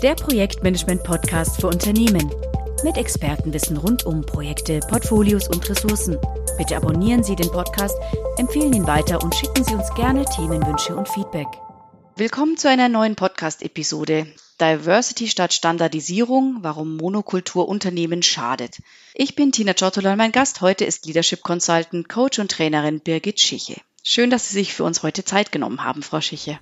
der Projektmanagement-Podcast für Unternehmen. Mit Expertenwissen rund um Projekte, Portfolios und Ressourcen. Bitte abonnieren Sie den Podcast, empfehlen ihn weiter und schicken Sie uns gerne Themenwünsche und Feedback. Willkommen zu einer neuen Podcast-Episode. Diversity statt Standardisierung, warum Monokultur Unternehmen schadet. Ich bin Tina Ciotola und mein Gast heute ist Leadership Consultant, Coach und Trainerin Birgit Schiche. Schön, dass Sie sich für uns heute Zeit genommen haben, Frau Schiche.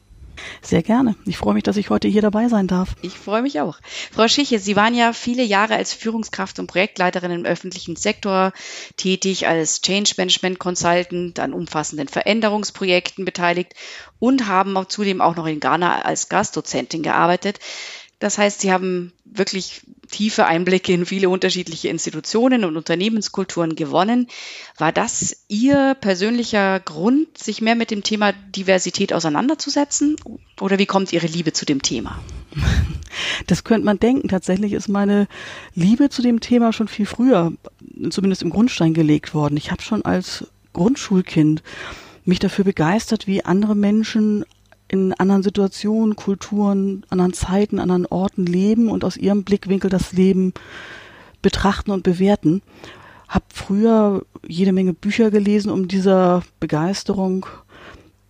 Sehr gerne. Ich freue mich, dass ich heute hier dabei sein darf. Ich freue mich auch. Frau Schiche, Sie waren ja viele Jahre als Führungskraft und Projektleiterin im öffentlichen Sektor tätig, als Change Management Consultant an umfassenden Veränderungsprojekten beteiligt und haben zudem auch noch in Ghana als Gastdozentin gearbeitet. Das heißt, Sie haben wirklich tiefe Einblicke in viele unterschiedliche Institutionen und Unternehmenskulturen gewonnen. War das Ihr persönlicher Grund, sich mehr mit dem Thema Diversität auseinanderzusetzen? Oder wie kommt Ihre Liebe zu dem Thema? Das könnte man denken. Tatsächlich ist meine Liebe zu dem Thema schon viel früher, zumindest im Grundstein gelegt worden. Ich habe schon als Grundschulkind mich dafür begeistert, wie andere Menschen in anderen Situationen, Kulturen, anderen Zeiten, anderen Orten leben und aus ihrem Blickwinkel das Leben betrachten und bewerten. Hab früher jede Menge Bücher gelesen, um dieser Begeisterung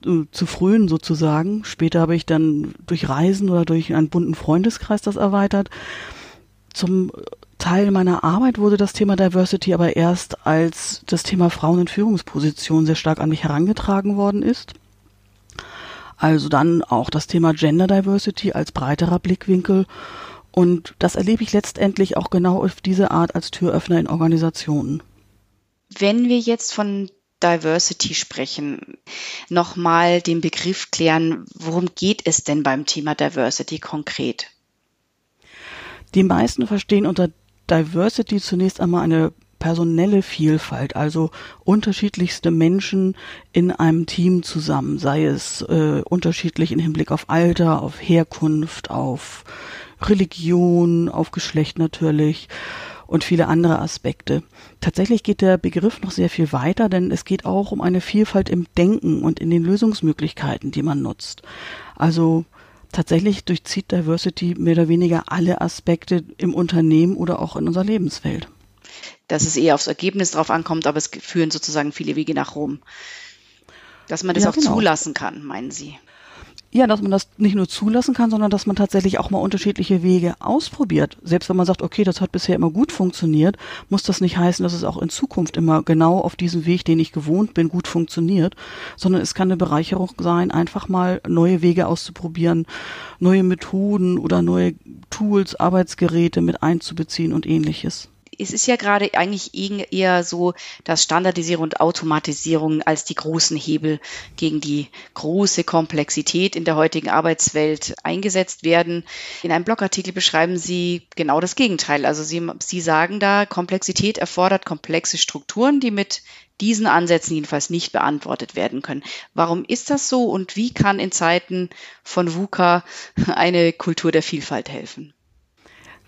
äh, zu frönen sozusagen. Später habe ich dann durch Reisen oder durch einen bunten Freundeskreis das erweitert. Zum Teil meiner Arbeit wurde das Thema Diversity aber erst als das Thema Frauen in Führungspositionen sehr stark an mich herangetragen worden ist. Also dann auch das Thema Gender Diversity als breiterer Blickwinkel. Und das erlebe ich letztendlich auch genau auf diese Art als Türöffner in Organisationen. Wenn wir jetzt von Diversity sprechen, nochmal den Begriff klären, worum geht es denn beim Thema Diversity konkret? Die meisten verstehen unter Diversity zunächst einmal eine personelle Vielfalt, also unterschiedlichste Menschen in einem Team zusammen, sei es äh, unterschiedlich im Hinblick auf Alter, auf Herkunft, auf Religion, auf Geschlecht natürlich und viele andere Aspekte. Tatsächlich geht der Begriff noch sehr viel weiter, denn es geht auch um eine Vielfalt im Denken und in den Lösungsmöglichkeiten, die man nutzt. Also tatsächlich durchzieht Diversity mehr oder weniger alle Aspekte im Unternehmen oder auch in unserer Lebenswelt dass es eher aufs Ergebnis drauf ankommt, aber es führen sozusagen viele Wege nach Rom. Dass man das ja, auch genau. zulassen kann, meinen Sie? Ja, dass man das nicht nur zulassen kann, sondern dass man tatsächlich auch mal unterschiedliche Wege ausprobiert. Selbst wenn man sagt, okay, das hat bisher immer gut funktioniert, muss das nicht heißen, dass es auch in Zukunft immer genau auf diesem Weg, den ich gewohnt bin, gut funktioniert, sondern es kann eine Bereicherung sein, einfach mal neue Wege auszuprobieren, neue Methoden oder neue Tools, Arbeitsgeräte mit einzubeziehen und ähnliches es ist ja gerade eigentlich eher so, dass Standardisierung und Automatisierung als die großen Hebel gegen die große Komplexität in der heutigen Arbeitswelt eingesetzt werden. In einem Blogartikel beschreiben Sie genau das Gegenteil. Also Sie, Sie sagen da, Komplexität erfordert komplexe Strukturen, die mit diesen Ansätzen jedenfalls nicht beantwortet werden können. Warum ist das so und wie kann in Zeiten von VUCA eine Kultur der Vielfalt helfen?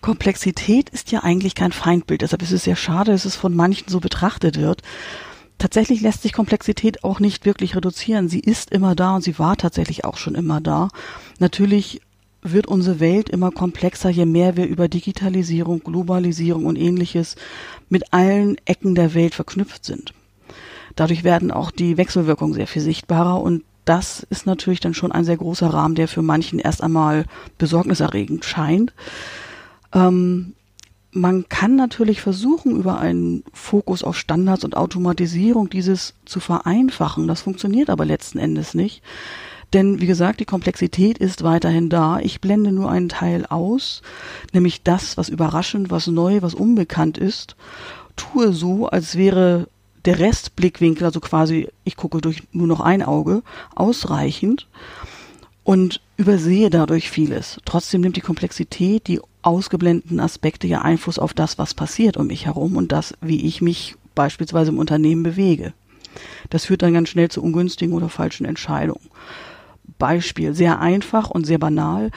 Komplexität ist ja eigentlich kein Feindbild. Deshalb ist es sehr schade, dass es von manchen so betrachtet wird. Tatsächlich lässt sich Komplexität auch nicht wirklich reduzieren. Sie ist immer da und sie war tatsächlich auch schon immer da. Natürlich wird unsere Welt immer komplexer, je mehr wir über Digitalisierung, Globalisierung und ähnliches mit allen Ecken der Welt verknüpft sind. Dadurch werden auch die Wechselwirkungen sehr viel sichtbarer und das ist natürlich dann schon ein sehr großer Rahmen, der für manchen erst einmal besorgniserregend scheint. Ähm, man kann natürlich versuchen, über einen Fokus auf Standards und Automatisierung dieses zu vereinfachen. Das funktioniert aber letzten Endes nicht. Denn wie gesagt, die Komplexität ist weiterhin da. Ich blende nur einen Teil aus, nämlich das, was überraschend, was neu, was unbekannt ist. Tue so, als wäre der Restblickwinkel, also quasi, ich gucke durch nur noch ein Auge, ausreichend und übersehe dadurch vieles. Trotzdem nimmt die Komplexität, die ausgeblendeten Aspekte ja Einfluss auf das, was passiert um mich herum und das, wie ich mich beispielsweise im Unternehmen bewege. Das führt dann ganz schnell zu ungünstigen oder falschen Entscheidungen. Beispiel, sehr einfach und sehr banal.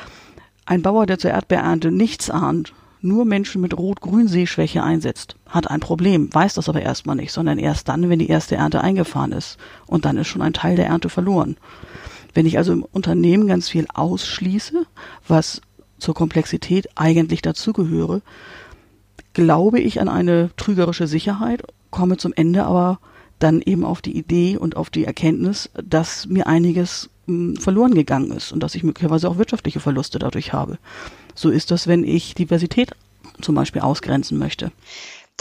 Ein Bauer, der zur Erdbeerernte nichts ahnt, nur Menschen mit Rot-Grün-Sehschwäche einsetzt, hat ein Problem, weiß das aber erstmal nicht, sondern erst dann, wenn die erste Ernte eingefahren ist. Und dann ist schon ein Teil der Ernte verloren. Wenn ich also im Unternehmen ganz viel ausschließe, was zur Komplexität eigentlich dazugehöre, glaube ich an eine trügerische Sicherheit, komme zum Ende aber dann eben auf die Idee und auf die Erkenntnis, dass mir einiges hm, verloren gegangen ist und dass ich möglicherweise auch wirtschaftliche Verluste dadurch habe. So ist das, wenn ich Diversität zum Beispiel ausgrenzen möchte.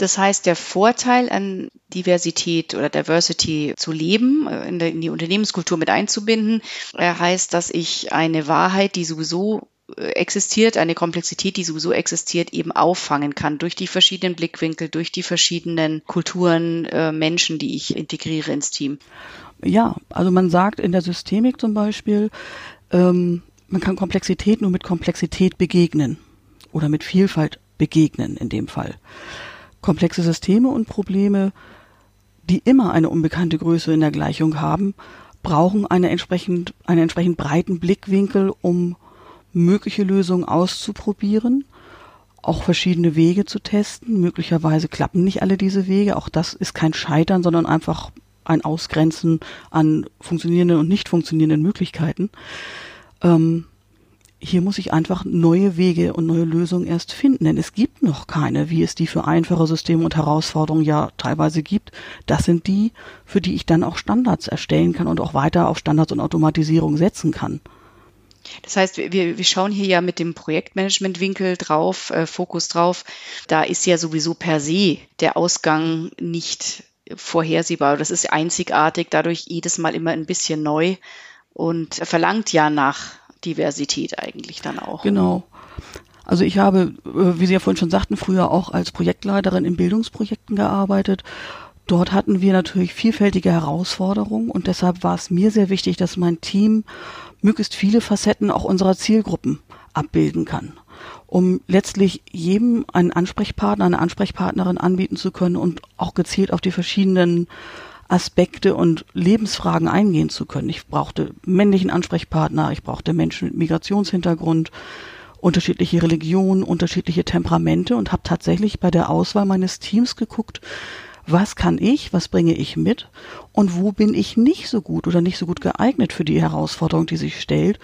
Das heißt, der Vorteil an Diversität oder Diversity zu leben, äh, in, die Unternehmenskultur mit einzubinden, äh, heißt, dass ich eine Wahrheit, die sowieso äh, existiert, eine Komplexität, die sowieso existiert, eben auffangen kann durch die verschiedenen Blickwinkel, durch die verschiedenen Kulturen, Menschen, die ich integriere ins Team. Ja, also man sagt in der Systemik zum Beispiel, ähm, man kann Komplexität nur mit Komplexität begegnen oder mit Vielfalt begegnen in dem Fall. Komplexe Systeme und Probleme, die immer eine unbekannte Größe in der Gleichung haben, brauchen eine entsprechend, einen entsprechend breiten Blickwinkel, um mögliche Lösungen auszuprobieren, auch verschiedene Wege zu testen. Möglicherweise klappen nicht alle diese Wege. Auch das ist kein Scheitern, sondern einfach ein Ausgrenzen an funktionierenden und nicht funktionierenden Möglichkeiten. Ähm, hier muss ich einfach neue Wege und neue Lösungen erst finden, denn es gibt noch keine, wie es die für einfache Systeme und Herausforderungen ja teilweise gibt. Das sind die, für die ich dann auch Standards erstellen kann und auch weiter auf Standards und Automatisierung setzen kann. Das heißt, wir, wir schauen hier ja mit dem Projektmanagement-Winkel drauf, äh, Fokus drauf. Da ist ja sowieso per se der Ausgang nicht vorhersehbar. Das ist einzigartig, dadurch jedes Mal immer ein bisschen neu und verlangt ja nach Diversität eigentlich dann auch. Genau. Also ich habe, äh, wie Sie ja vorhin schon sagten, früher auch als Projektleiterin in Bildungsprojekten gearbeitet. Dort hatten wir natürlich vielfältige Herausforderungen und deshalb war es mir sehr wichtig, dass mein Team möglichst viele Facetten auch unserer Zielgruppen abbilden kann, um letztlich jedem einen Ansprechpartner, eine Ansprechpartnerin anbieten zu können und auch gezielt auf die verschiedenen Aspekte und Lebensfragen eingehen zu können. Ich brauchte männlichen Ansprechpartner, ich brauchte Menschen mit Migrationshintergrund, unterschiedliche Religionen, unterschiedliche Temperamente und habe tatsächlich bei der Auswahl meines Teams geguckt, was kann ich, was bringe ich mit und wo bin ich nicht so gut oder nicht so gut geeignet für die Herausforderung, die sich stellt.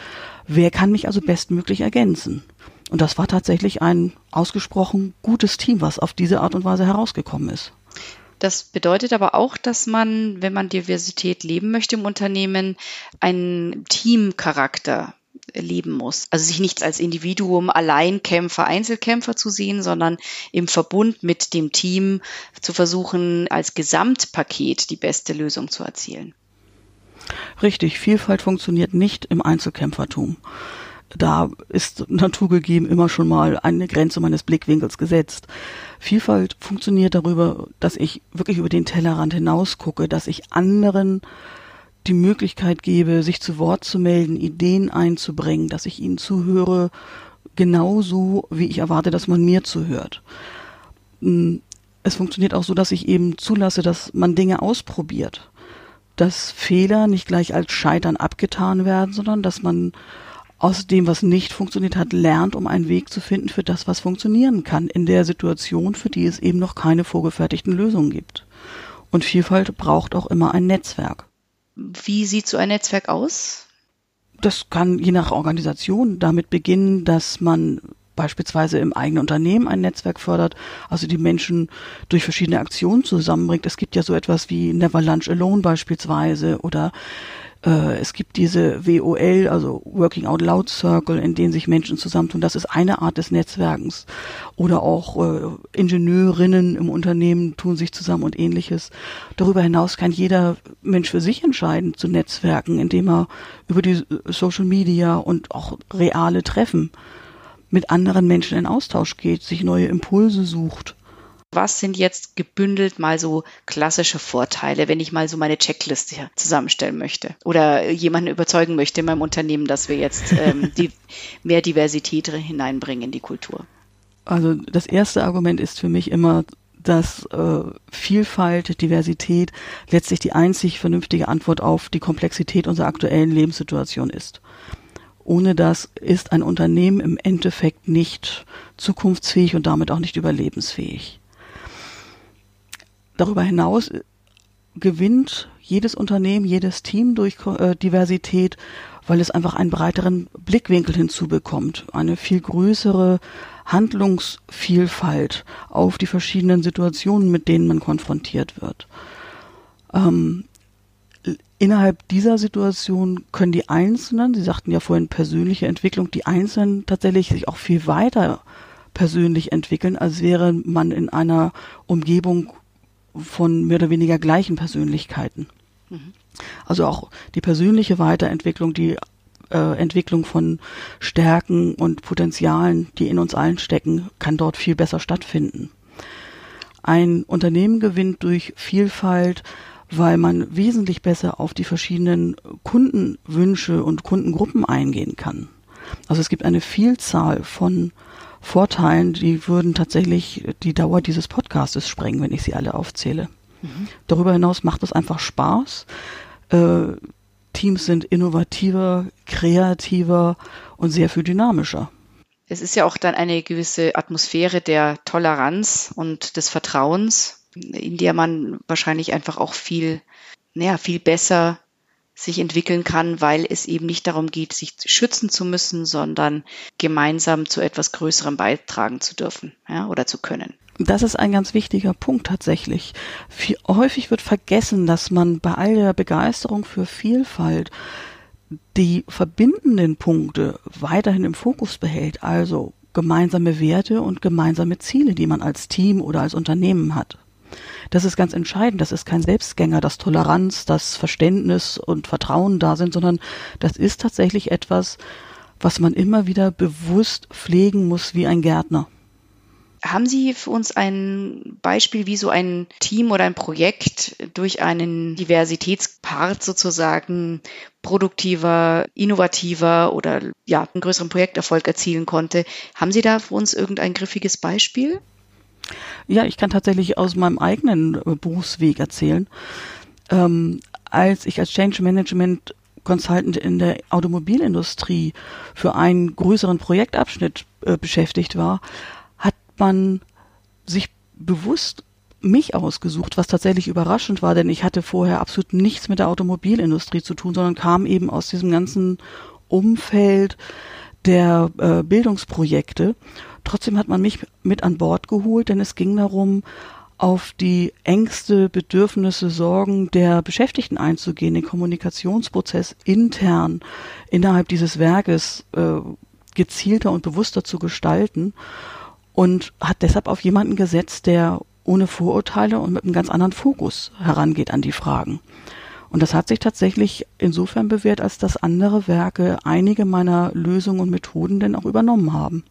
Wer kann mich also bestmöglich ergänzen? Und das war tatsächlich ein ausgesprochen gutes Team, was auf diese Art und Weise herausgekommen ist. Das bedeutet aber auch, dass man, wenn man Diversität leben möchte im Unternehmen, einen Teamcharakter leben muss. Also sich nicht als Individuum, Alleinkämpfer, Einzelkämpfer zu sehen, sondern im Verbund mit dem Team zu versuchen, als Gesamtpaket die beste Lösung zu erzielen. Richtig, Vielfalt funktioniert nicht im Einzelkämpfertum da ist naturgegeben immer schon mal eine Grenze meines Blickwinkels gesetzt. Vielfalt funktioniert darüber, dass ich wirklich über den Tellerrand hinaus gucke, dass ich anderen die Möglichkeit gebe, sich zu Wort zu melden, Ideen einzubringen, dass ich ihnen zuhöre, genauso wie ich erwarte, dass man mir zuhört. Hm, es funktioniert auch so, dass ich eben zulasse, dass man Dinge ausprobiert, dass Fehler nicht gleich als Scheitern abgetan werden, sondern dass man aus dem, was nicht funktioniert hat, lernt, um einen Weg zu finden für das, was funktionieren kann, in der Situation, für die es eben noch keine vorgefertigten Lösungen gibt. Und Vielfalt braucht auch immer ein Netzwerk. Wie sieht so ein Netzwerk aus? Das kann je nach Organisation damit beginnen, dass man beispielsweise im eigenen Unternehmen ein Netzwerk fördert, also die Menschen durch verschiedene Aktionen zusammenbringt. Es gibt ja so etwas wie Never Lunch Alone beispielsweise oder äh, es gibt diese WOL, also Working Out Loud Circle, in denen sich Menschen zusammentun. Das ist eine Art des Netzwerkens. Oder auch äh, Ingenieurinnen im Unternehmen tun sich zusammen und ähnliches. Darüber hinaus kann jeder Mensch für sich entscheiden zu Netzwerken, indem er über die Social Media und auch reale Treffen mit anderen Menschen in Austausch geht, sich neue Impulse sucht was sind jetzt gebündelt mal so klassische Vorteile, wenn ich mal so meine Checkliste zusammenstellen möchte oder jemanden überzeugen möchte in meinem Unternehmen, dass wir jetzt ähm, die, mehr Diversität hineinbringen in die Kultur? Also das erste Argument ist für mich immer, dass äh, Vielfalt, Diversität letztlich die einzig vernünftige Antwort auf die Komplexität unserer aktuellen Lebenssituation ist. Ohne das ist ein Unternehmen im Endeffekt nicht zukunftsfähig und damit auch nicht überlebensfähig. Darüber hinaus gewinnt jedes Unternehmen, jedes Team durch äh, Diversität, weil es einfach einen breiteren Blickwinkel hinzubekommt, eine viel größere Handlungsvielfalt auf die verschiedenen Situationen, mit denen man konfrontiert wird. Ähm, innerhalb dieser Situation können die Einzelnen, Sie sagten ja vorhin persönliche Entwicklung, die Einzelnen tatsächlich sich auch viel weiter persönlich entwickeln, als wäre man in einer Umgebung von mehr oder weniger gleichen Persönlichkeiten. Mhm. Also auch die persönliche Weiterentwicklung, die äh, Entwicklung von Stärken und Potenzialen, die in uns allen stecken, kann dort viel besser stattfinden. Ein Unternehmen gewinnt durch Vielfalt, weil man wesentlich besser auf die verschiedenen Kundenwünsche und Kundengruppen eingehen kann. Also es gibt eine Vielzahl von Vorteilen, die würden tatsächlich die Dauer dieses Podcastes sprengen, wenn ich sie alle aufzähle. Mhm. Darüber hinaus macht es einfach Spaß. Äh, Teams sind innovativer, kreativer und sehr viel dynamischer. Es ist ja auch dann eine gewisse Atmosphäre der Toleranz und des Vertrauens, in der man wahrscheinlich einfach auch viel, naja, viel besser sich entwickeln kann, weil es eben nicht darum geht, sich schützen zu müssen, sondern gemeinsam zu etwas Größerem beitragen zu dürfen ja, oder zu können. Das ist ein ganz wichtiger Punkt tatsächlich. Viel, häufig wird vergessen, dass man bei all der Begeisterung für Vielfalt die verbindenden Punkte weiterhin im Fokus behält, also gemeinsame Werte und gemeinsame Ziele, die man als Team oder als Unternehmen hat. Das ist ganz entscheidend. Das ist kein Selbstgänger, dass Toleranz, das Verständnis und Vertrauen da sind, sondern das ist tatsächlich etwas, was man immer wieder bewusst pflegen muss wie ein Gärtner. Haben Sie für uns ein Beispiel, wie so ein Team oder ein Projekt durch einen Diversitätspart sozusagen produktiver, innovativer oder ja, einen größeren Projekterfolg erzielen konnte? Haben Sie da für uns irgendein griffiges Beispiel? Ja, ich kann tatsächlich aus meinem eigenen äh, Berufsweg erzählen. Ähm, als ich als Change Management Consultant in der Automobilindustrie für einen größeren Projektabschnitt äh, beschäftigt war, hat man sich bewusst mich ausgesucht, was tatsächlich überraschend war, denn ich hatte vorher absolut nichts mit der Automobilindustrie zu tun, sondern kam eben aus diesem ganzen Umfeld der äh, Bildungsprojekte Trotzdem hat man mich mit an Bord geholt, denn es ging darum, auf die Ängste, Bedürfnisse, Sorgen der Beschäftigten einzugehen, den Kommunikationsprozess intern innerhalb dieses Werkes äh, gezielter und bewusster zu gestalten und hat deshalb auf jemanden gesetzt, der ohne Vorurteile und mit einem ganz anderen Fokus herangeht an die Fragen. Und das hat sich tatsächlich insofern bewährt, als dass andere Werke einige meiner Lösungen und Methoden denn auch übernommen haben.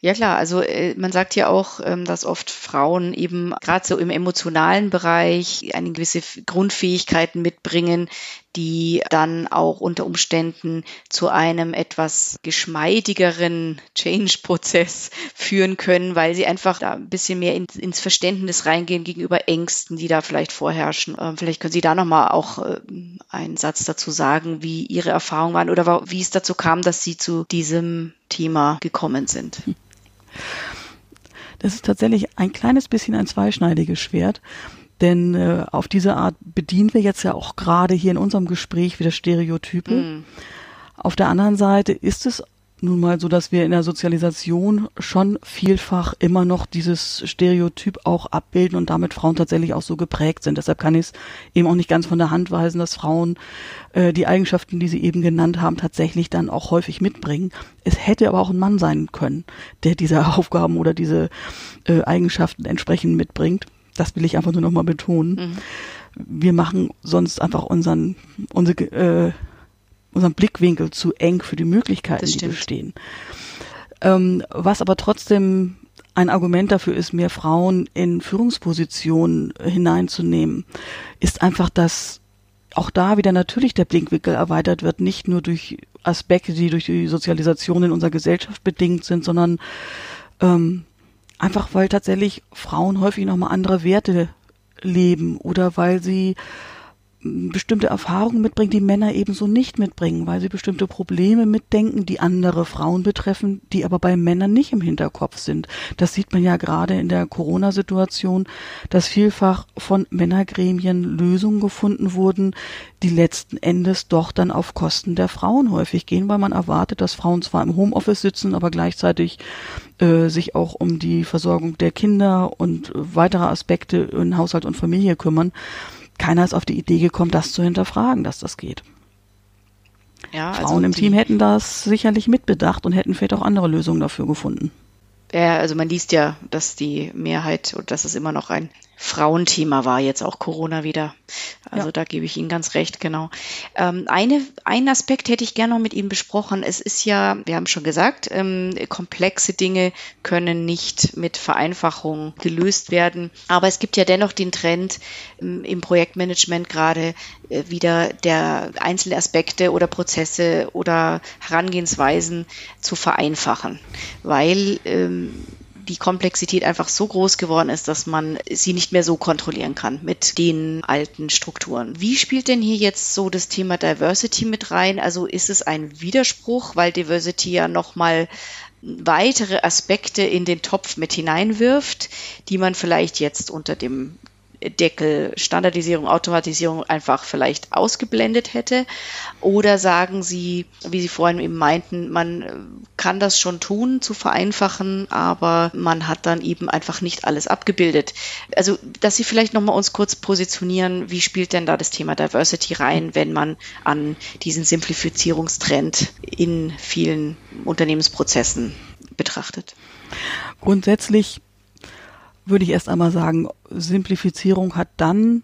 Ja klar, also äh, man sagt ja auch, ähm, dass oft Frauen eben gerade so im emotionalen Bereich eine gewisse Grundfähigkeiten mitbringen, die dann auch unter Umständen zu einem etwas geschmeidigeren Change-Prozess führen können, weil sie einfach da ein bisschen mehr in, ins Verständnis reingehen gegenüber Ängsten, die da vielleicht vorherrschen. Ähm, vielleicht können Sie da nochmal auch äh, einen Satz dazu sagen, wie Ihre Erfahrungen waren oder wie es dazu kam, dass Sie zu diesem Thema gekommen sind. Das ist tatsächlich ein kleines bisschen ein zweischneidiges Schwert. Denn äh, auf diese Art bedienen wir jetzt ja auch gerade hier in unserem Gespräch wieder Stereotype. Mm. Auf der anderen Seite ist es nun mal so, dass wir in der Sozialisation schon vielfach immer noch dieses Stereotyp auch abbilden und damit Frauen tatsächlich auch so geprägt sind. Deshalb kann ich es eben auch nicht ganz von der Hand weisen, dass Frauen äh, die Eigenschaften, die Sie eben genannt haben, tatsächlich dann auch häufig mitbringen. Es hätte aber auch ein Mann sein können, der diese Aufgaben oder diese äh, Eigenschaften entsprechend mitbringt. Das will ich einfach nur nochmal betonen. Mhm. Wir machen sonst einfach unseren, unsere, äh, unseren Blickwinkel zu eng für die Möglichkeiten, die bestehen. Ähm, was aber trotzdem ein Argument dafür ist, mehr Frauen in Führungspositionen hineinzunehmen, ist einfach, dass auch da wieder natürlich der Blickwinkel erweitert wird, nicht nur durch Aspekte, die durch die Sozialisation in unserer Gesellschaft bedingt sind, sondern ähm, einfach weil tatsächlich Frauen häufig nochmal andere Werte leben oder weil sie bestimmte Erfahrungen mitbringen, die Männer ebenso nicht mitbringen, weil sie bestimmte Probleme mitdenken, die andere Frauen betreffen, die aber bei Männern nicht im Hinterkopf sind. Das sieht man ja gerade in der Corona-Situation, dass vielfach von Männergremien Lösungen gefunden wurden, die letzten Endes doch dann auf Kosten der Frauen häufig gehen, weil man erwartet, dass Frauen zwar im Homeoffice sitzen, aber gleichzeitig äh, sich auch um die Versorgung der Kinder und weitere Aspekte in Haushalt und Familie kümmern keiner ist auf die Idee gekommen, das zu hinterfragen, dass das geht. Ja, also Frauen im Team hätten das sicherlich mitbedacht und hätten vielleicht auch andere Lösungen dafür gefunden. Ja, also man liest ja, dass die Mehrheit und dass es immer noch ein Frauenthema war, jetzt auch Corona wieder. Also ja. da gebe ich Ihnen ganz recht, genau. Ähm, eine, einen Aspekt hätte ich gerne noch mit Ihnen besprochen. Es ist ja, wir haben schon gesagt, ähm, komplexe Dinge können nicht mit Vereinfachung gelöst werden. Aber es gibt ja dennoch den Trend ähm, im Projektmanagement gerade äh, wieder der einzelne Aspekte oder Prozesse oder Herangehensweisen zu vereinfachen, weil ähm, die Komplexität einfach so groß geworden ist, dass man sie nicht mehr so kontrollieren kann mit den alten Strukturen. Wie spielt denn hier jetzt so das Thema Diversity mit rein? Also ist es ein Widerspruch, weil Diversity ja nochmal weitere Aspekte in den Topf mit hineinwirft, die man vielleicht jetzt unter dem Deckel Standardisierung, Automatisierung einfach vielleicht ausgeblendet hätte? Oder sagen Sie, wie Sie vorhin eben meinten, man kann das schon tun, zu vereinfachen, aber man hat dann eben einfach nicht alles abgebildet. Also, dass Sie vielleicht nochmal uns kurz positionieren, wie spielt denn da das Thema Diversity rein, wenn man an diesen Simplifizierungstrend in vielen Unternehmensprozessen betrachtet? Grundsätzlich würde ich erst einmal sagen, Simplifizierung hat dann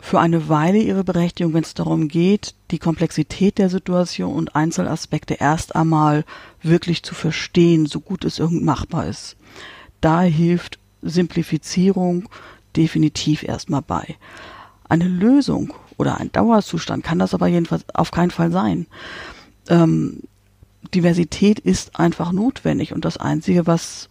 für eine Weile ihre Berechtigung, wenn es darum geht, die Komplexität der Situation und Einzelaspekte erst einmal wirklich zu verstehen, so gut es irgend machbar ist. Da hilft Simplifizierung definitiv erstmal bei. Eine Lösung oder ein Dauerzustand kann das aber jedenfalls auf keinen Fall sein. Ähm, Diversität ist einfach notwendig und das Einzige, was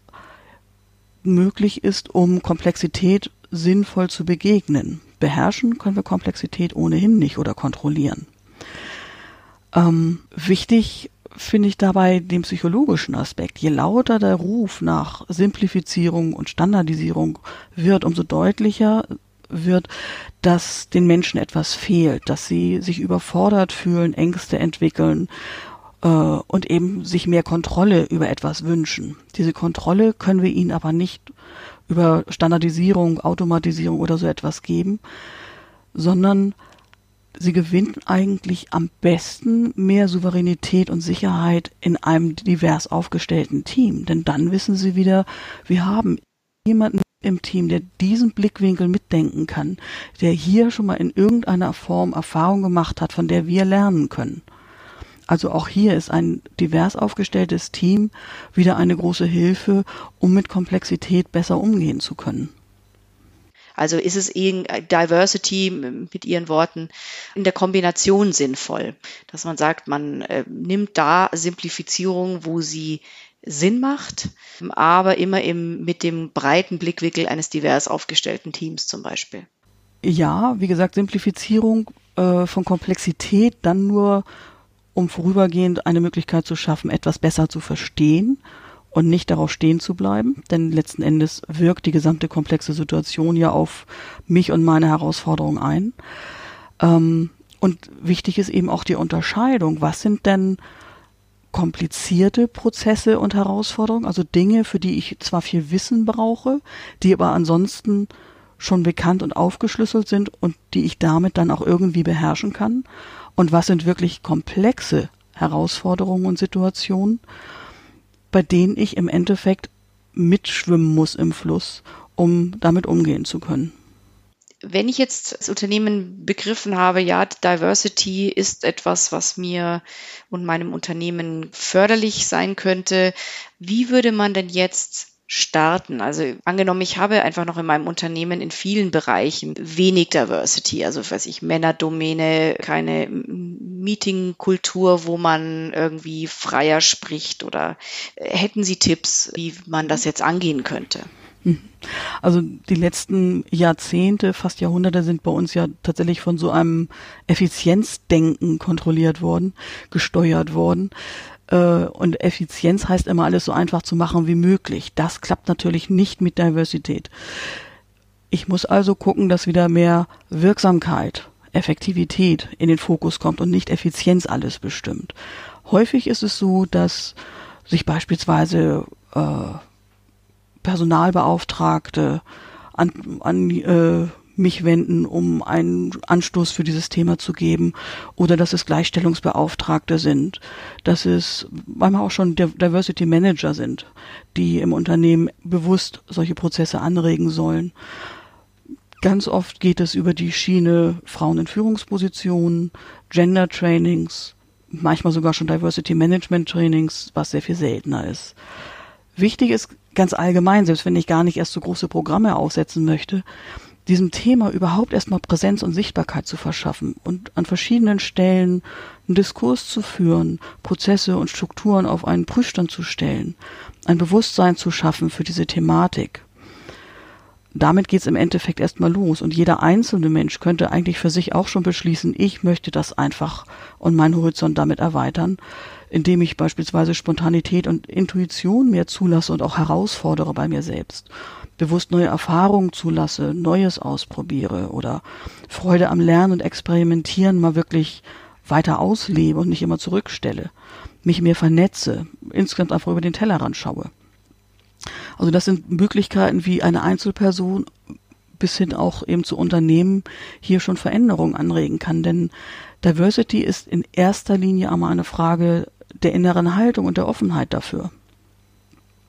möglich ist, um Komplexität sinnvoll zu begegnen. Beherrschen können wir Komplexität ohnehin nicht oder kontrollieren. Ähm, wichtig finde ich dabei den psychologischen Aspekt. Je lauter der Ruf nach Simplifizierung und Standardisierung wird, umso deutlicher wird, dass den Menschen etwas fehlt, dass sie sich überfordert fühlen, Ängste entwickeln äh, und eben sich mehr Kontrolle über etwas wünschen. Diese Kontrolle können wir ihnen aber nicht über Standardisierung, Automatisierung oder so etwas geben, sondern sie gewinnen eigentlich am besten mehr Souveränität und Sicherheit in einem divers aufgestellten Team. Denn dann wissen sie wieder, wir haben jemanden im Team, der diesen Blickwinkel mitdenken kann, der hier schon mal in irgendeiner Form Erfahrung gemacht hat, von der wir lernen können. Also auch hier ist ein divers aufgestelltes Team wieder eine große Hilfe, um mit Komplexität besser umgehen zu können. Also ist es eben Diversity mit Ihren Worten in der Kombination sinnvoll, dass man sagt, man äh, nimmt da Simplifizierung, wo sie Sinn macht, aber immer im, mit dem breiten Blickwinkel eines divers aufgestellten Teams zum Beispiel. Ja, wie gesagt, Simplifizierung äh, von Komplexität dann nur um vorübergehend eine Möglichkeit zu schaffen, etwas besser zu verstehen und nicht darauf stehen zu bleiben, denn letzten Endes wirkt die gesamte komplexe Situation ja auf mich und meine Herausforderungen ein. Ähm, und wichtig ist eben auch die Unterscheidung. Was sind denn komplizierte Prozesse und Herausforderungen, also Dinge, für die ich zwar viel Wissen brauche, die aber ansonsten schon bekannt und aufgeschlüsselt sind und die ich damit dann auch irgendwie beherrschen kann und was sind wirklich komplexe Herausforderungen und Situationen, bei denen ich im Endeffekt mitschwimmen muss im Fluss, um damit umgehen zu können. Wenn ich jetzt das Unternehmen begriffen habe, ja, Diversity ist etwas, was mir und meinem Unternehmen förderlich sein könnte, wie würde man denn jetzt starten? Also angenommen, ich habe einfach noch in meinem Unternehmen in vielen Bereichen wenig Diversity, also weiß ich, Männerdomäne, keine Meetingkultur, wo man irgendwie freier spricht oder äh, hätten Sie Tipps, wie man das jetzt angehen könnte? Mhm. Also die letzten Jahrzehnte, fast Jahrhunderte sind bei uns ja tatsächlich von so einem Effizienzdenken kontrolliert worden, gesteuert worden. Äh, und Effizienz heißt immer alles so einfach zu machen wie möglich. Das klappt natürlich nicht mit Diversität. Ich muss also gucken, dass wieder mehr Wirksamkeit, Effektivität in den Fokus kommt und nicht Effizienz alles bestimmt. Häufig ist es so, dass sich beispielsweise äh, Personalbeauftragte an, an äh, mich wenden, um einen Anstoß für dieses Thema zu geben, oder dass es Gleichstellungsbeauftragte sind, dass es manchmal auch schon Diversity Manager sind, die im Unternehmen bewusst solche Prozesse anregen sollen. Ganz oft geht es über die Schiene Frauen in Führungspositionen, Gender Trainings, manchmal sogar schon Diversity Management Trainings, was sehr viel seltener ist. Wichtig ist ganz allgemein, selbst wenn ich gar nicht erst so große Programme aufsetzen möchte, diesem Thema überhaupt erstmal Präsenz und Sichtbarkeit zu verschaffen und an verschiedenen Stellen einen Diskurs zu führen, Prozesse und Strukturen auf einen Prüfstand zu stellen, ein Bewusstsein zu schaffen für diese Thematik damit geht's im Endeffekt erstmal los. Und jeder einzelne Mensch könnte eigentlich für sich auch schon beschließen, ich möchte das einfach und meinen Horizont damit erweitern, indem ich beispielsweise Spontanität und Intuition mehr zulasse und auch herausfordere bei mir selbst. Bewusst neue Erfahrungen zulasse, Neues ausprobiere oder Freude am Lernen und Experimentieren mal wirklich weiter auslebe und nicht immer zurückstelle, mich mehr vernetze, insgesamt einfach über den Tellerrand schaue. Also das sind Möglichkeiten, wie eine Einzelperson bis hin auch eben zu Unternehmen hier schon Veränderungen anregen kann. Denn Diversity ist in erster Linie einmal eine Frage der inneren Haltung und der Offenheit dafür.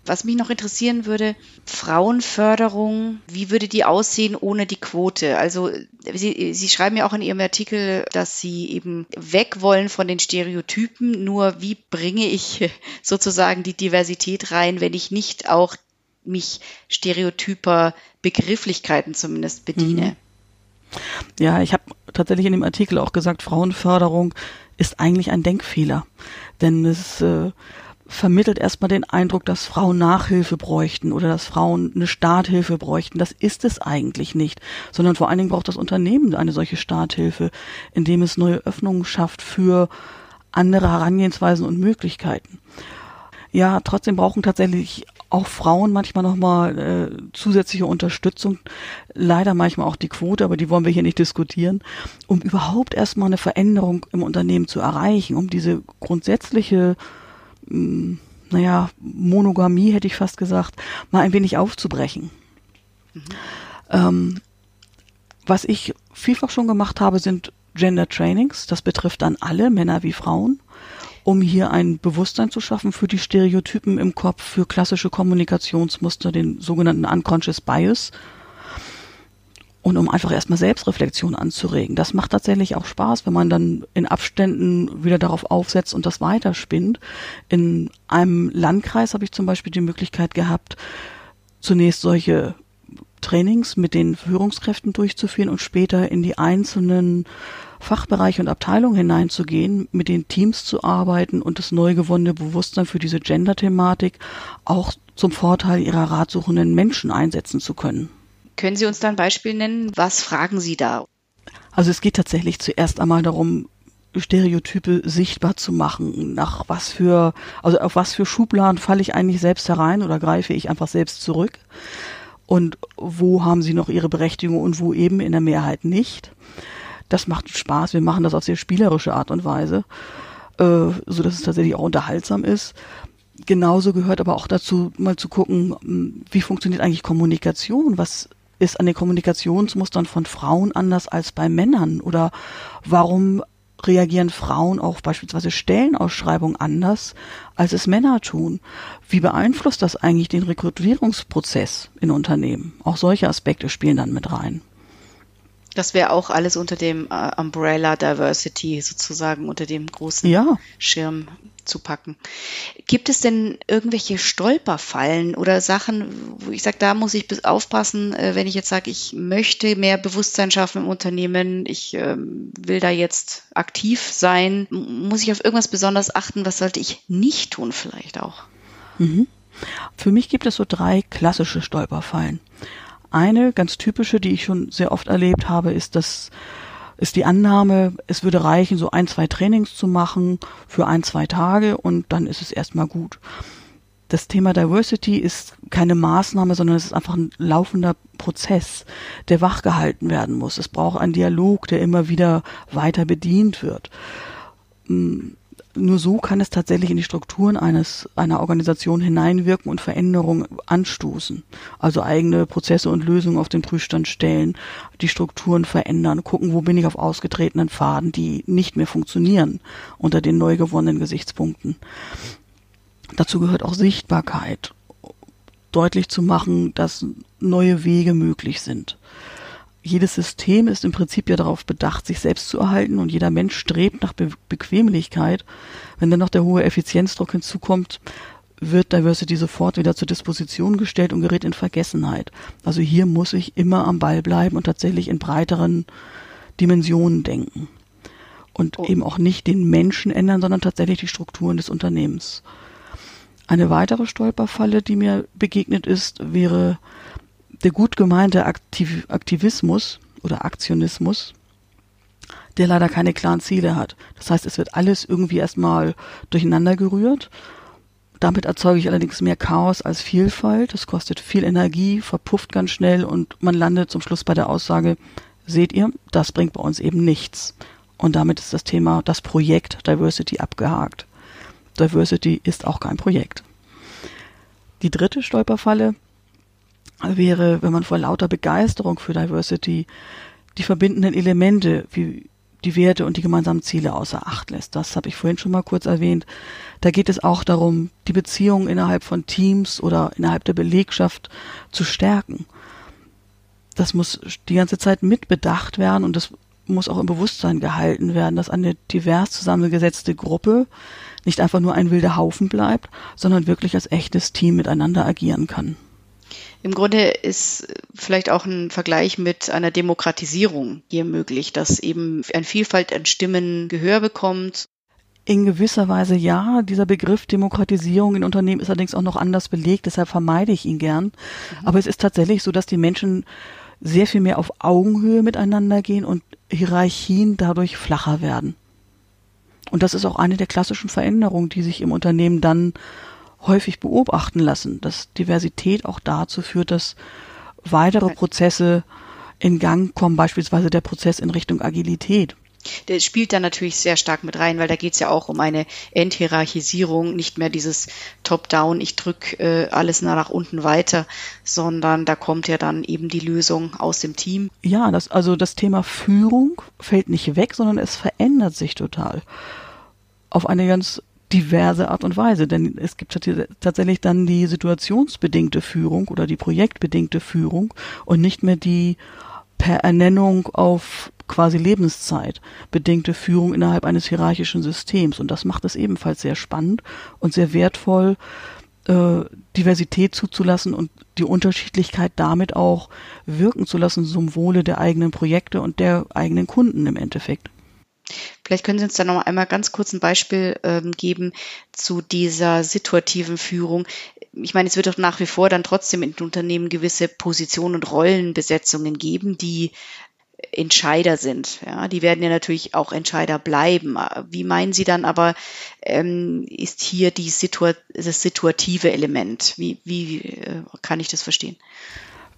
Was mich noch interessieren würde, Frauenförderung, wie würde die aussehen ohne die Quote? Also Sie, Sie schreiben ja auch in Ihrem Artikel, dass Sie eben weg wollen von den Stereotypen. Nur wie bringe ich sozusagen die Diversität rein, wenn ich nicht auch mich stereotyper Begrifflichkeiten zumindest bediene? Mhm. Ja, ich habe tatsächlich in dem Artikel auch gesagt, Frauenförderung ist eigentlich ein Denkfehler. Denn es äh, vermittelt erstmal den Eindruck, dass Frauen Nachhilfe bräuchten oder dass Frauen eine Starthilfe bräuchten. Das ist es eigentlich nicht, sondern vor allen Dingen braucht das Unternehmen eine solche Starthilfe, indem es neue Öffnungen schafft für andere Herangehensweisen und Möglichkeiten. Ja, trotzdem brauchen tatsächlich auch Frauen manchmal nochmal äh, zusätzliche Unterstützung, leider manchmal auch die Quote, aber die wollen wir hier nicht diskutieren, um überhaupt erstmal eine Veränderung im Unternehmen zu erreichen, um diese grundsätzliche naja, Monogamie hätte ich fast gesagt, mal ein wenig aufzubrechen. Mhm. Ähm, was ich vielfach schon gemacht habe, sind Gender Trainings. Das betrifft dann alle, Männer wie Frauen, um hier ein Bewusstsein zu schaffen für die Stereotypen im Kopf, für klassische Kommunikationsmuster, den sogenannten Unconscious Bias und um einfach erstmal Selbstreflexion anzuregen. Das macht tatsächlich auch Spaß, wenn man dann in Abständen wieder darauf aufsetzt und das weiterspinnt. In einem Landkreis habe ich zum Beispiel die Möglichkeit gehabt, zunächst solche Trainings mit den Führungskräften durchzuführen und später in die einzelnen Fachbereiche und Abteilungen hineinzugehen, mit den Teams zu arbeiten und das neu gewonnene Bewusstsein für diese Gender-Thematik auch zum Vorteil ihrer ratsuchenden Menschen einsetzen zu können. Können Sie uns da ein Beispiel nennen? Was fragen Sie da? Also es geht tatsächlich zuerst einmal darum, Stereotype sichtbar zu machen. Nach was für, also auf was für Schubladen falle ich eigentlich selbst herein oder greife ich einfach selbst zurück? Und wo haben sie noch ihre Berechtigung und wo eben in der Mehrheit nicht? Das macht Spaß. Wir machen das auf sehr spielerische Art und Weise, äh, so dass es tatsächlich auch unterhaltsam ist. Genauso gehört aber auch dazu, mal zu gucken, wie funktioniert eigentlich Kommunikation? Was ist an den Kommunikationsmustern von Frauen anders als bei Männern? Oder warum reagieren Frauen auf beispielsweise Stellenausschreibungen anders, als es Männer tun? Wie beeinflusst das eigentlich den Rekrutierungsprozess in Unternehmen? Auch solche Aspekte spielen dann mit rein. Das wäre auch alles unter dem äh, Umbrella Diversity sozusagen, unter dem großen ja. Schirm zu packen. Gibt es denn irgendwelche Stolperfallen oder Sachen, wo ich sage, da muss ich aufpassen, äh, wenn ich jetzt sage, ich möchte mehr Bewusstsein schaffen im Unternehmen, ich ähm, will da jetzt aktiv sein, muss ich auf irgendwas besonders achten, was sollte ich nicht tun vielleicht auch? Mhm. Für mich gibt es so drei klassische Stolperfallen. Eine ganz typische, die ich schon sehr oft erlebt habe, ist das ist die Annahme, es würde reichen, so ein, zwei Trainings zu machen für ein, zwei Tage und dann ist es erstmal gut. Das Thema Diversity ist keine Maßnahme, sondern es ist einfach ein laufender Prozess, der wachgehalten werden muss. Es braucht einen Dialog, der immer wieder weiter bedient wird. Nur so kann es tatsächlich in die Strukturen eines, einer Organisation hineinwirken und Veränderungen anstoßen. Also eigene Prozesse und Lösungen auf den Prüfstand stellen, die Strukturen verändern, gucken, wo bin ich auf ausgetretenen Pfaden, die nicht mehr funktionieren unter den neu gewonnenen Gesichtspunkten. Dazu gehört auch Sichtbarkeit, deutlich zu machen, dass neue Wege möglich sind jedes System ist im Prinzip ja darauf bedacht, sich selbst zu erhalten und jeder Mensch strebt nach Be Bequemlichkeit. Wenn dann noch der hohe Effizienzdruck hinzukommt, wird Diversity sofort wieder zur Disposition gestellt und gerät in Vergessenheit. Also hier muss ich immer am Ball bleiben und tatsächlich in breiteren Dimensionen denken. Und oh. eben auch nicht den Menschen ändern, sondern tatsächlich die Strukturen des Unternehmens. Eine weitere Stolperfalle, die mir begegnet ist, wäre der gut gemeinte Aktiv Aktivismus oder Aktionismus, der leider keine klaren Ziele hat. Das heißt, es wird alles irgendwie erstmal durcheinander gerührt. Damit erzeuge ich allerdings mehr Chaos als Vielfalt. Das kostet viel Energie, verpufft ganz schnell und man landet zum Schluss bei der Aussage, seht ihr, das bringt bei uns eben nichts. Und damit ist das Thema, das Projekt Diversity abgehakt. Diversity ist auch kein Projekt. Die dritte Stolperfalle wäre, wenn man vor lauter Begeisterung für Diversity die verbindenden Elemente wie die Werte und die gemeinsamen Ziele außer Acht lässt. Das habe ich vorhin schon mal kurz erwähnt. Da geht es auch darum, die Beziehungen innerhalb von Teams oder innerhalb der Belegschaft zu stärken. Das muss die ganze Zeit mitbedacht werden und das muss auch im Bewusstsein gehalten werden, dass eine divers zusammengesetzte Gruppe nicht einfach nur ein wilder Haufen bleibt, sondern wirklich als echtes Team miteinander agieren kann. Im Grunde ist vielleicht auch ein Vergleich mit einer Demokratisierung hier möglich, dass eben eine Vielfalt an Stimmen Gehör bekommt. In gewisser Weise ja. Dieser Begriff Demokratisierung in Unternehmen ist allerdings auch noch anders belegt, deshalb vermeide ich ihn gern. Mhm. Aber es ist tatsächlich so, dass die Menschen sehr viel mehr auf Augenhöhe miteinander gehen und Hierarchien dadurch flacher werden. Und das ist auch eine der klassischen Veränderungen, die sich im Unternehmen dann häufig beobachten lassen, dass Diversität auch dazu führt, dass weitere Prozesse in Gang kommen, beispielsweise der Prozess in Richtung Agilität. Der spielt da natürlich sehr stark mit rein, weil da geht es ja auch um eine Enthierarchisierung, nicht mehr dieses Top-Down, ich drücke äh, alles nach unten weiter, sondern da kommt ja dann eben die Lösung aus dem Team. Ja, das, also das Thema Führung fällt nicht weg, sondern es verändert sich total. Auf eine ganz diverse Art und Weise, denn es gibt tatsächlich dann die situationsbedingte Führung oder die projektbedingte Führung und nicht mehr die per Ernennung auf quasi Lebenszeit bedingte Führung innerhalb eines hierarchischen Systems. Und das macht es ebenfalls sehr spannend und sehr wertvoll, äh, Diversität zuzulassen und die Unterschiedlichkeit damit auch wirken zu lassen zum Wohle der eigenen Projekte und der eigenen Kunden im Endeffekt. Vielleicht können Sie uns da noch einmal ganz kurz ein Beispiel ähm, geben zu dieser situativen Führung. Ich meine, es wird doch nach wie vor dann trotzdem in Unternehmen gewisse Positionen und Rollenbesetzungen geben, die Entscheider sind. Ja, die werden ja natürlich auch Entscheider bleiben. Wie meinen Sie dann aber, ähm, ist hier die Situa das situative Element? Wie, wie äh, kann ich das verstehen?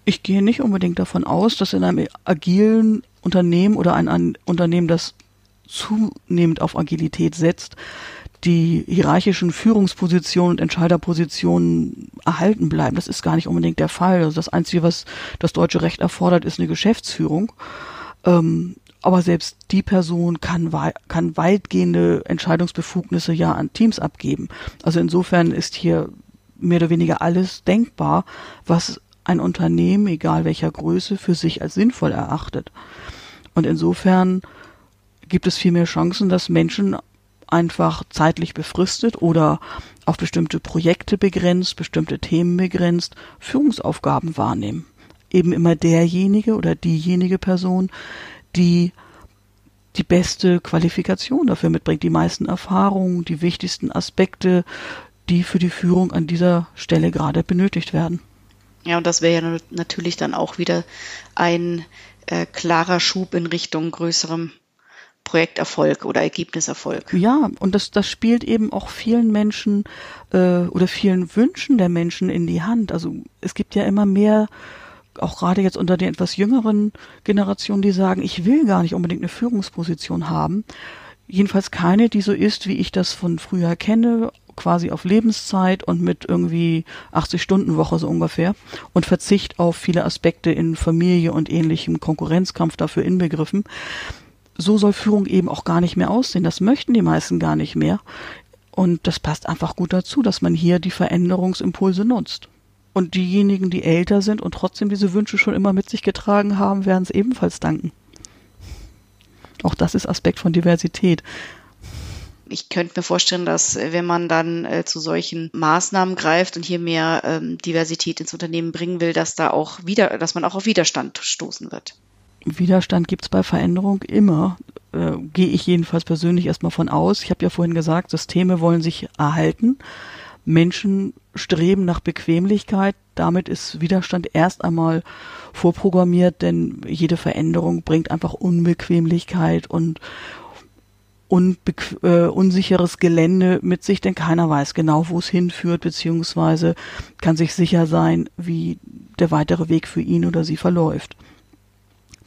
Ich gehe nicht unbedingt davon aus, dass in einem agilen Unternehmen oder ein, ein Unternehmen, das zunehmend auf Agilität setzt, die hierarchischen Führungspositionen und Entscheiderpositionen erhalten bleiben. Das ist gar nicht unbedingt der Fall. Also das Einzige, was das deutsche Recht erfordert, ist eine Geschäftsführung. Ähm, aber selbst die Person kann, kann weitgehende Entscheidungsbefugnisse ja an Teams abgeben. Also insofern ist hier mehr oder weniger alles denkbar, was ein Unternehmen, egal welcher Größe, für sich als sinnvoll erachtet. Und insofern gibt es viel mehr Chancen, dass Menschen einfach zeitlich befristet oder auf bestimmte Projekte begrenzt, bestimmte Themen begrenzt, Führungsaufgaben wahrnehmen. Eben immer derjenige oder diejenige Person, die die beste Qualifikation dafür mitbringt, die meisten Erfahrungen, die wichtigsten Aspekte, die für die Führung an dieser Stelle gerade benötigt werden. Ja, und das wäre ja natürlich dann auch wieder ein äh, klarer Schub in Richtung größerem Projekterfolg oder Ergebniserfolg. Ja, und das, das spielt eben auch vielen Menschen äh, oder vielen Wünschen der Menschen in die Hand. Also es gibt ja immer mehr, auch gerade jetzt unter den etwas jüngeren Generationen, die sagen, ich will gar nicht unbedingt eine Führungsposition haben. Jedenfalls keine, die so ist, wie ich das von früher kenne, quasi auf Lebenszeit und mit irgendwie 80 Stunden Woche so ungefähr und Verzicht auf viele Aspekte in Familie und ähnlichem Konkurrenzkampf dafür inbegriffen so soll Führung eben auch gar nicht mehr aussehen. Das möchten die meisten gar nicht mehr. Und das passt einfach gut dazu, dass man hier die Veränderungsimpulse nutzt. Und diejenigen, die älter sind und trotzdem diese Wünsche schon immer mit sich getragen haben, werden es ebenfalls danken. Auch das ist Aspekt von Diversität. Ich könnte mir vorstellen, dass äh, wenn man dann äh, zu solchen Maßnahmen greift und hier mehr ähm, Diversität ins Unternehmen bringen will, dass da auch wieder, dass man auch auf Widerstand stoßen wird. Widerstand gibt es bei Veränderung immer. Äh, Gehe ich jedenfalls persönlich erstmal von aus. Ich habe ja vorhin gesagt, Systeme wollen sich erhalten. Menschen streben nach Bequemlichkeit. Damit ist Widerstand erst einmal vorprogrammiert, denn jede Veränderung bringt einfach Unbequemlichkeit und äh, unsicheres Gelände mit sich, denn keiner weiß genau, wo es hinführt, beziehungsweise kann sich sicher sein, wie der weitere Weg für ihn oder sie verläuft.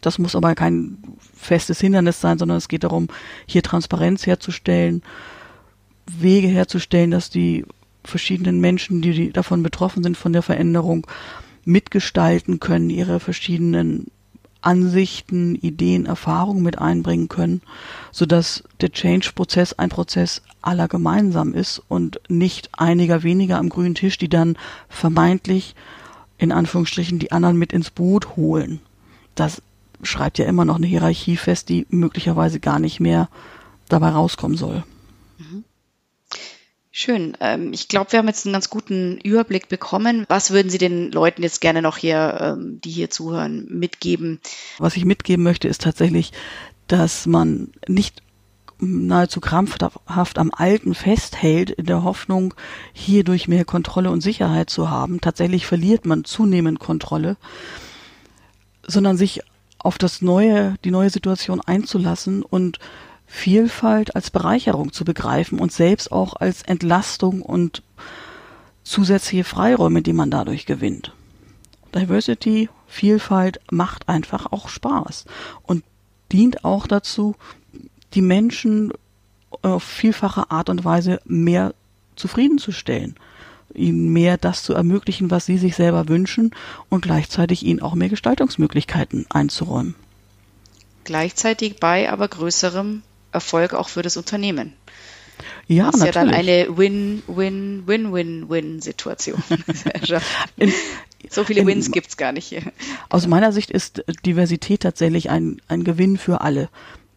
Das muss aber kein festes Hindernis sein, sondern es geht darum, hier Transparenz herzustellen, Wege herzustellen, dass die verschiedenen Menschen, die davon betroffen sind von der Veränderung, mitgestalten können, ihre verschiedenen Ansichten, Ideen, Erfahrungen mit einbringen können, sodass der Change-Prozess ein Prozess aller gemeinsam ist und nicht einiger weniger am grünen Tisch, die dann vermeintlich in Anführungsstrichen die anderen mit ins Boot holen. Das schreibt ja immer noch eine Hierarchie fest, die möglicherweise gar nicht mehr dabei rauskommen soll. Mhm. Schön. Ähm, ich glaube, wir haben jetzt einen ganz guten Überblick bekommen. Was würden Sie den Leuten jetzt gerne noch hier, ähm, die hier zuhören, mitgeben? Was ich mitgeben möchte, ist tatsächlich, dass man nicht nahezu krampfhaft am Alten festhält, in der Hoffnung, hierdurch mehr Kontrolle und Sicherheit zu haben. Tatsächlich verliert man zunehmend Kontrolle, sondern sich auf das neue, die neue Situation einzulassen und Vielfalt als Bereicherung zu begreifen und selbst auch als Entlastung und zusätzliche Freiräume, die man dadurch gewinnt. Diversity, Vielfalt macht einfach auch Spaß und dient auch dazu, die Menschen auf vielfache Art und Weise mehr zufriedenzustellen ihnen mehr das zu ermöglichen, was sie sich selber wünschen und gleichzeitig ihnen auch mehr Gestaltungsmöglichkeiten einzuräumen. Gleichzeitig bei aber größerem Erfolg auch für das Unternehmen. Ja, das ist natürlich. ja dann eine Win-Win-Win-Win-Win-Situation. so viele Wins gibt es gar nicht hier. Aus meiner Sicht ist Diversität tatsächlich ein, ein Gewinn für alle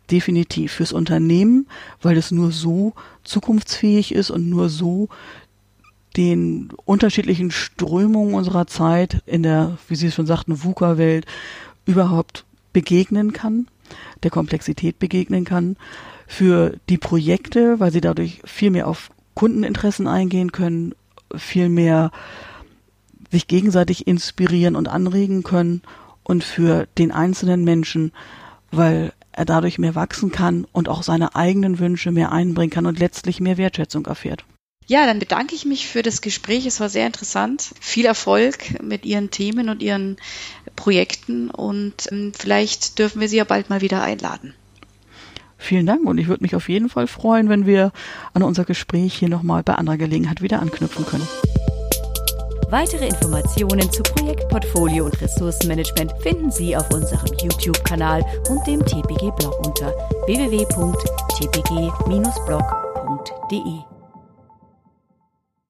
definitiv fürs Unternehmen, weil es nur so zukunftsfähig ist und nur so den unterschiedlichen Strömungen unserer Zeit in der, wie Sie es schon sagten, VUCA-Welt überhaupt begegnen kann, der Komplexität begegnen kann, für die Projekte, weil sie dadurch viel mehr auf Kundeninteressen eingehen können, viel mehr sich gegenseitig inspirieren und anregen können und für den einzelnen Menschen, weil er dadurch mehr wachsen kann und auch seine eigenen Wünsche mehr einbringen kann und letztlich mehr Wertschätzung erfährt. Ja, dann bedanke ich mich für das Gespräch. Es war sehr interessant. Viel Erfolg mit Ihren Themen und Ihren Projekten und ähm, vielleicht dürfen wir Sie ja bald mal wieder einladen. Vielen Dank und ich würde mich auf jeden Fall freuen, wenn wir an unser Gespräch hier nochmal bei anderer Gelegenheit wieder anknüpfen können. Weitere Informationen zu Projektportfolio und Ressourcenmanagement finden Sie auf unserem YouTube-Kanal und dem TPG-Blog unter www.tpg-blog.de.